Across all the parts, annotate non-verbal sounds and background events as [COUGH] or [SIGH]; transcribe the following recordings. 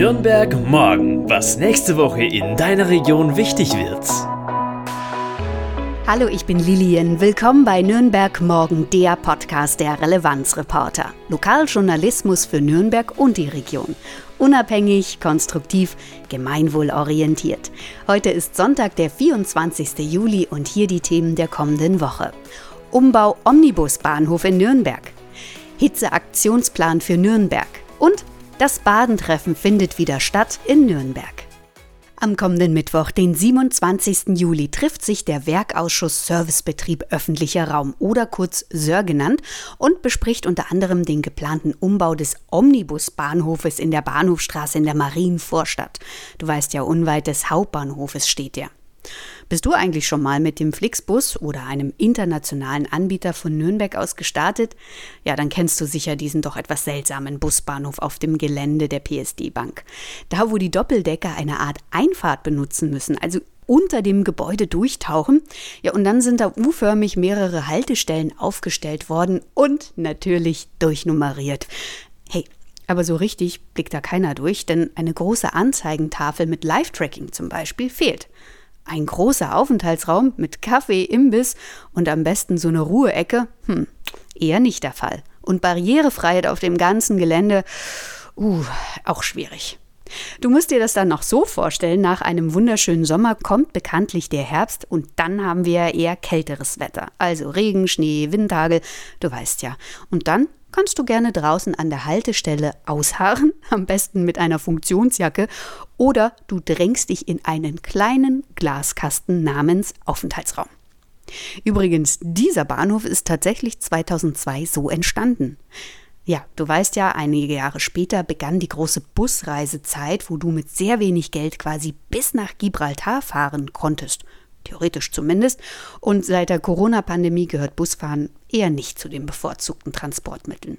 Nürnberg morgen, was nächste Woche in deiner Region wichtig wird. Hallo, ich bin Lilian. Willkommen bei Nürnberg Morgen, der Podcast der Relevanzreporter. Lokaljournalismus für Nürnberg und die Region. Unabhängig, konstruktiv, gemeinwohlorientiert. Heute ist Sonntag, der 24. Juli und hier die Themen der kommenden Woche. Umbau Omnibusbahnhof in Nürnberg. Hitzeaktionsplan für Nürnberg. Und das Badentreffen findet wieder statt in Nürnberg. Am kommenden Mittwoch, den 27. Juli, trifft sich der Werkausschuss Servicebetrieb öffentlicher Raum oder kurz SÖR genannt und bespricht unter anderem den geplanten Umbau des Omnibusbahnhofes in der Bahnhofstraße in der Marienvorstadt. Du weißt ja, unweit des Hauptbahnhofes steht der. Bist du eigentlich schon mal mit dem Flixbus oder einem internationalen Anbieter von Nürnberg aus gestartet? Ja, dann kennst du sicher diesen doch etwas seltsamen Busbahnhof auf dem Gelände der PSD Bank. Da, wo die Doppeldecker eine Art Einfahrt benutzen müssen, also unter dem Gebäude durchtauchen. Ja, und dann sind da U-förmig mehrere Haltestellen aufgestellt worden und natürlich durchnummeriert. Hey, aber so richtig blickt da keiner durch, denn eine große Anzeigentafel mit Live-Tracking zum Beispiel fehlt. Ein großer Aufenthaltsraum mit Kaffee, Imbiss und am besten so eine Ruheecke? Hm, eher nicht der Fall. Und Barrierefreiheit auf dem ganzen Gelände? Uh, auch schwierig. Du musst dir das dann noch so vorstellen, nach einem wunderschönen Sommer kommt bekanntlich der Herbst und dann haben wir eher kälteres Wetter. Also Regen, Schnee, Windhagel, du weißt ja. Und dann kannst du gerne draußen an der Haltestelle ausharren, [LAUGHS] am besten mit einer Funktionsjacke, oder du drängst dich in einen kleinen Glaskasten namens Aufenthaltsraum. Übrigens, dieser Bahnhof ist tatsächlich 2002 so entstanden. Ja, du weißt ja, einige Jahre später begann die große Busreisezeit, wo du mit sehr wenig Geld quasi bis nach Gibraltar fahren konntest theoretisch zumindest. Und seit der Corona-Pandemie gehört Busfahren eher nicht zu den bevorzugten Transportmitteln.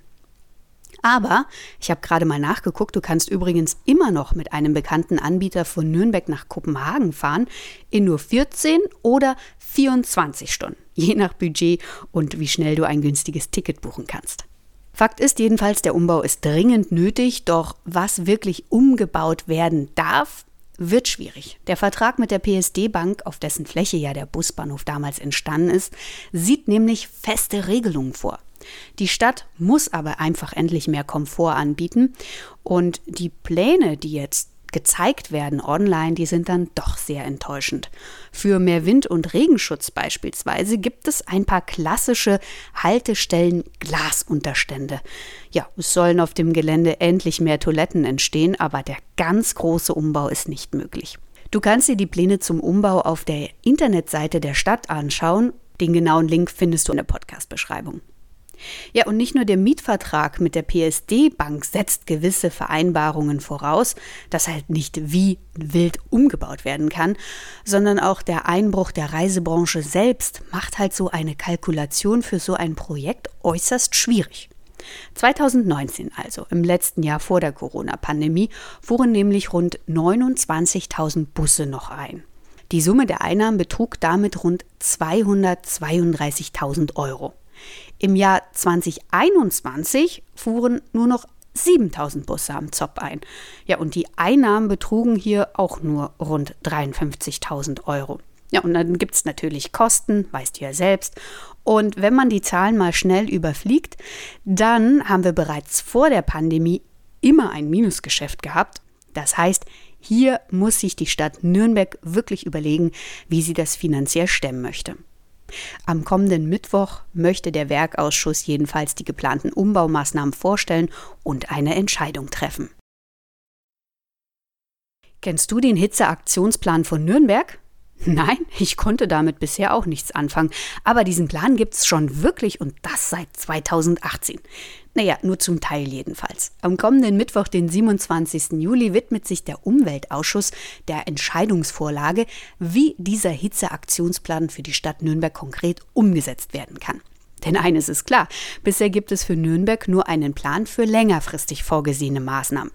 Aber ich habe gerade mal nachgeguckt, du kannst übrigens immer noch mit einem bekannten Anbieter von Nürnberg nach Kopenhagen fahren in nur 14 oder 24 Stunden, je nach Budget und wie schnell du ein günstiges Ticket buchen kannst. Fakt ist jedenfalls, der Umbau ist dringend nötig, doch was wirklich umgebaut werden darf, wird schwierig. Der Vertrag mit der PSD Bank, auf dessen Fläche ja der Busbahnhof damals entstanden ist, sieht nämlich feste Regelungen vor. Die Stadt muss aber einfach endlich mehr Komfort anbieten und die Pläne, die jetzt gezeigt werden online, die sind dann doch sehr enttäuschend. Für mehr Wind- und Regenschutz beispielsweise gibt es ein paar klassische Haltestellen Glasunterstände. Ja, es sollen auf dem Gelände endlich mehr Toiletten entstehen, aber der ganz große Umbau ist nicht möglich. Du kannst dir die Pläne zum Umbau auf der Internetseite der Stadt anschauen. Den genauen Link findest du in der Podcast-Beschreibung. Ja, und nicht nur der Mietvertrag mit der PSD-Bank setzt gewisse Vereinbarungen voraus, dass halt nicht wie wild umgebaut werden kann, sondern auch der Einbruch der Reisebranche selbst macht halt so eine Kalkulation für so ein Projekt äußerst schwierig. 2019 also, im letzten Jahr vor der Corona-Pandemie, fuhren nämlich rund 29.000 Busse noch ein. Die Summe der Einnahmen betrug damit rund 232.000 Euro. Im Jahr 2021 fuhren nur noch 7000 Busse am Zopp ein. Ja, und die Einnahmen betrugen hier auch nur rund 53.000 Euro. Ja, und dann gibt es natürlich Kosten, weißt du ja selbst. Und wenn man die Zahlen mal schnell überfliegt, dann haben wir bereits vor der Pandemie immer ein Minusgeschäft gehabt. Das heißt, hier muss sich die Stadt Nürnberg wirklich überlegen, wie sie das finanziell stemmen möchte. Am kommenden Mittwoch möchte der Werkausschuss jedenfalls die geplanten Umbaumaßnahmen vorstellen und eine Entscheidung treffen. Kennst du den Hitzeaktionsplan von Nürnberg? Nein, ich konnte damit bisher auch nichts anfangen. Aber diesen Plan gibt es schon wirklich und das seit 2018. Naja, nur zum Teil jedenfalls. Am kommenden Mittwoch, den 27. Juli, widmet sich der Umweltausschuss der Entscheidungsvorlage, wie dieser Hitzeaktionsplan für die Stadt Nürnberg konkret umgesetzt werden kann. Denn eines ist klar, bisher gibt es für Nürnberg nur einen Plan für längerfristig vorgesehene Maßnahmen,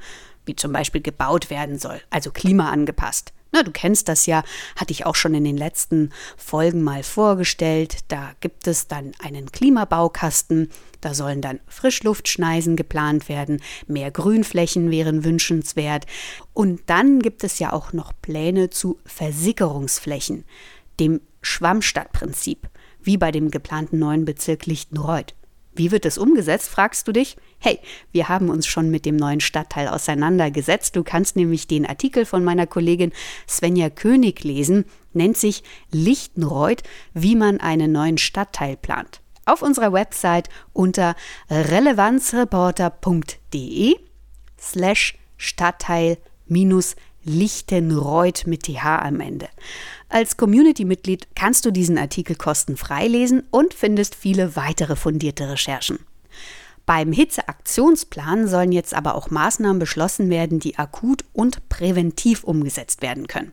wie zum Beispiel gebaut werden soll, also klimaangepasst. Na, du kennst das ja, hatte ich auch schon in den letzten Folgen mal vorgestellt. Da gibt es dann einen Klimabaukasten, da sollen dann Frischluftschneisen geplant werden, mehr Grünflächen wären wünschenswert. Und dann gibt es ja auch noch Pläne zu Versickerungsflächen, dem Schwammstadtprinzip, wie bei dem geplanten neuen Bezirk Lichtenreuth. Wie wird es umgesetzt, fragst du dich? Hey, wir haben uns schon mit dem neuen Stadtteil auseinandergesetzt. Du kannst nämlich den Artikel von meiner Kollegin Svenja König lesen, nennt sich Lichtenreuth, wie man einen neuen Stadtteil plant. Auf unserer Website unter relevanzreporter.de slash Stadtteil minus Lichtenreuth mit TH am Ende. Als Community-Mitglied kannst du diesen Artikel kostenfrei lesen und findest viele weitere fundierte Recherchen. Beim Hitzeaktionsplan sollen jetzt aber auch Maßnahmen beschlossen werden, die akut und präventiv umgesetzt werden können.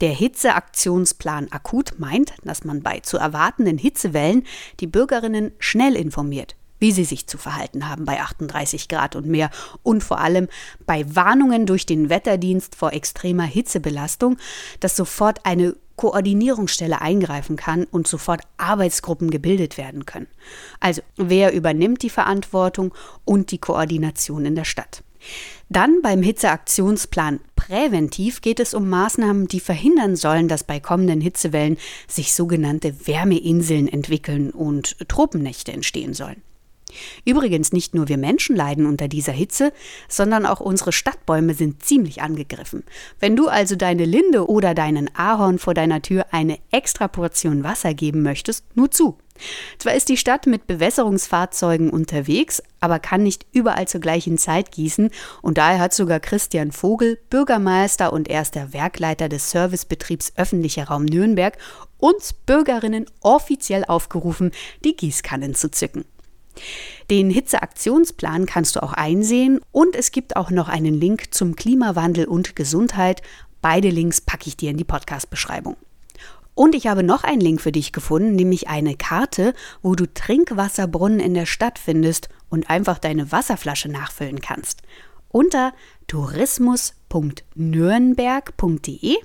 Der Hitzeaktionsplan akut meint, dass man bei zu erwartenden Hitzewellen die Bürgerinnen schnell informiert wie sie sich zu verhalten haben bei 38 Grad und mehr und vor allem bei Warnungen durch den Wetterdienst vor extremer Hitzebelastung, dass sofort eine Koordinierungsstelle eingreifen kann und sofort Arbeitsgruppen gebildet werden können. Also wer übernimmt die Verantwortung und die Koordination in der Stadt? Dann beim Hitzeaktionsplan präventiv geht es um Maßnahmen, die verhindern sollen, dass bei kommenden Hitzewellen sich sogenannte Wärmeinseln entwickeln und Tropennächte entstehen sollen. Übrigens, nicht nur wir Menschen leiden unter dieser Hitze, sondern auch unsere Stadtbäume sind ziemlich angegriffen. Wenn du also deine Linde oder deinen Ahorn vor deiner Tür eine extra Portion Wasser geben möchtest, nur zu. Zwar ist die Stadt mit Bewässerungsfahrzeugen unterwegs, aber kann nicht überall zur gleichen Zeit gießen und daher hat sogar Christian Vogel, Bürgermeister und erster Werkleiter des Servicebetriebs öffentlicher Raum Nürnberg, uns Bürgerinnen offiziell aufgerufen, die Gießkannen zu zücken. Den Hitzeaktionsplan kannst du auch einsehen und es gibt auch noch einen Link zum Klimawandel und Gesundheit. Beide Links packe ich dir in die Podcast-Beschreibung. Und ich habe noch einen Link für dich gefunden, nämlich eine Karte, wo du Trinkwasserbrunnen in der Stadt findest und einfach deine Wasserflasche nachfüllen kannst. Unter tourismus.nürnberg.de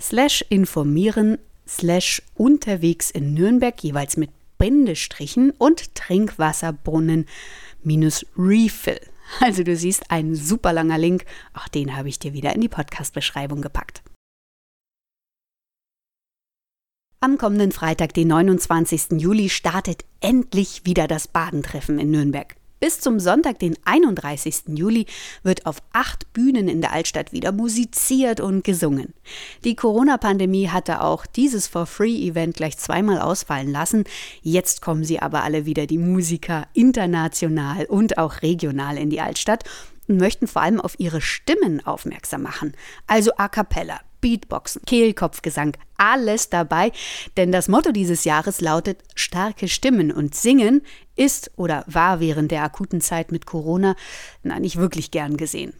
slash informieren slash unterwegs in Nürnberg jeweils mit Bindestrichen und Trinkwasserbrunnen minus Refill. Also du siehst ein super langer Link, auch den habe ich dir wieder in die Podcast-Beschreibung gepackt. Am kommenden Freitag, den 29. Juli, startet endlich wieder das Badentreffen in Nürnberg. Bis zum Sonntag, den 31. Juli, wird auf acht Bühnen in der Altstadt wieder musiziert und gesungen. Die Corona-Pandemie hatte auch dieses For-Free-Event gleich zweimal ausfallen lassen. Jetzt kommen sie aber alle wieder, die Musiker, international und auch regional in die Altstadt und möchten vor allem auf ihre Stimmen aufmerksam machen. Also a cappella, Beatboxen, Kehlkopfgesang, alles dabei, denn das Motto dieses Jahres lautet starke Stimmen und Singen ist oder war während der akuten Zeit mit Corona na, nicht wirklich gern gesehen.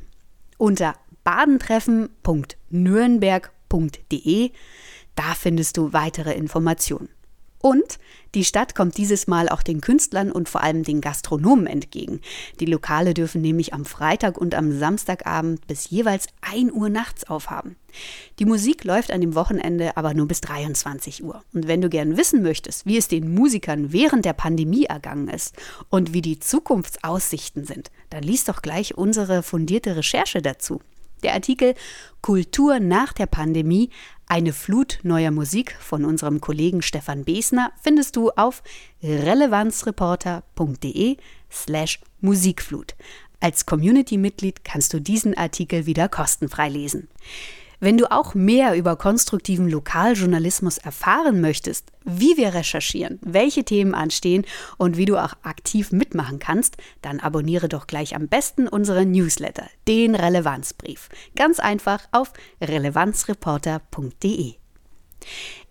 Unter badentreffen.nürnberg.de da findest du weitere Informationen. Und die Stadt kommt dieses Mal auch den Künstlern und vor allem den Gastronomen entgegen. Die Lokale dürfen nämlich am Freitag und am Samstagabend bis jeweils 1 Uhr nachts aufhaben. Die Musik läuft an dem Wochenende aber nur bis 23 Uhr. Und wenn du gern wissen möchtest, wie es den Musikern während der Pandemie ergangen ist und wie die Zukunftsaussichten sind, dann liest doch gleich unsere fundierte Recherche dazu. Der Artikel Kultur nach der Pandemie eine Flut neuer Musik von unserem Kollegen Stefan Besner findest du auf relevanzreporter.de slash Musikflut. Als Community-Mitglied kannst du diesen Artikel wieder kostenfrei lesen. Wenn du auch mehr über konstruktiven Lokaljournalismus erfahren möchtest, wie wir recherchieren, welche Themen anstehen und wie du auch aktiv mitmachen kannst, dann abonniere doch gleich am besten unseren Newsletter, den Relevanzbrief. Ganz einfach auf relevanzreporter.de.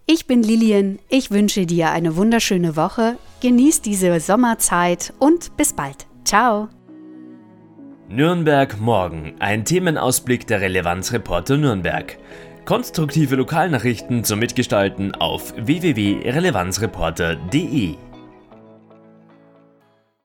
Ich bin Lilian, ich wünsche dir eine wunderschöne Woche, genieß diese Sommerzeit und bis bald. Ciao! Nürnberg morgen, ein Themenausblick der Relevanzreporter Nürnberg. Konstruktive Lokalnachrichten zum Mitgestalten auf www.relevanzreporter.de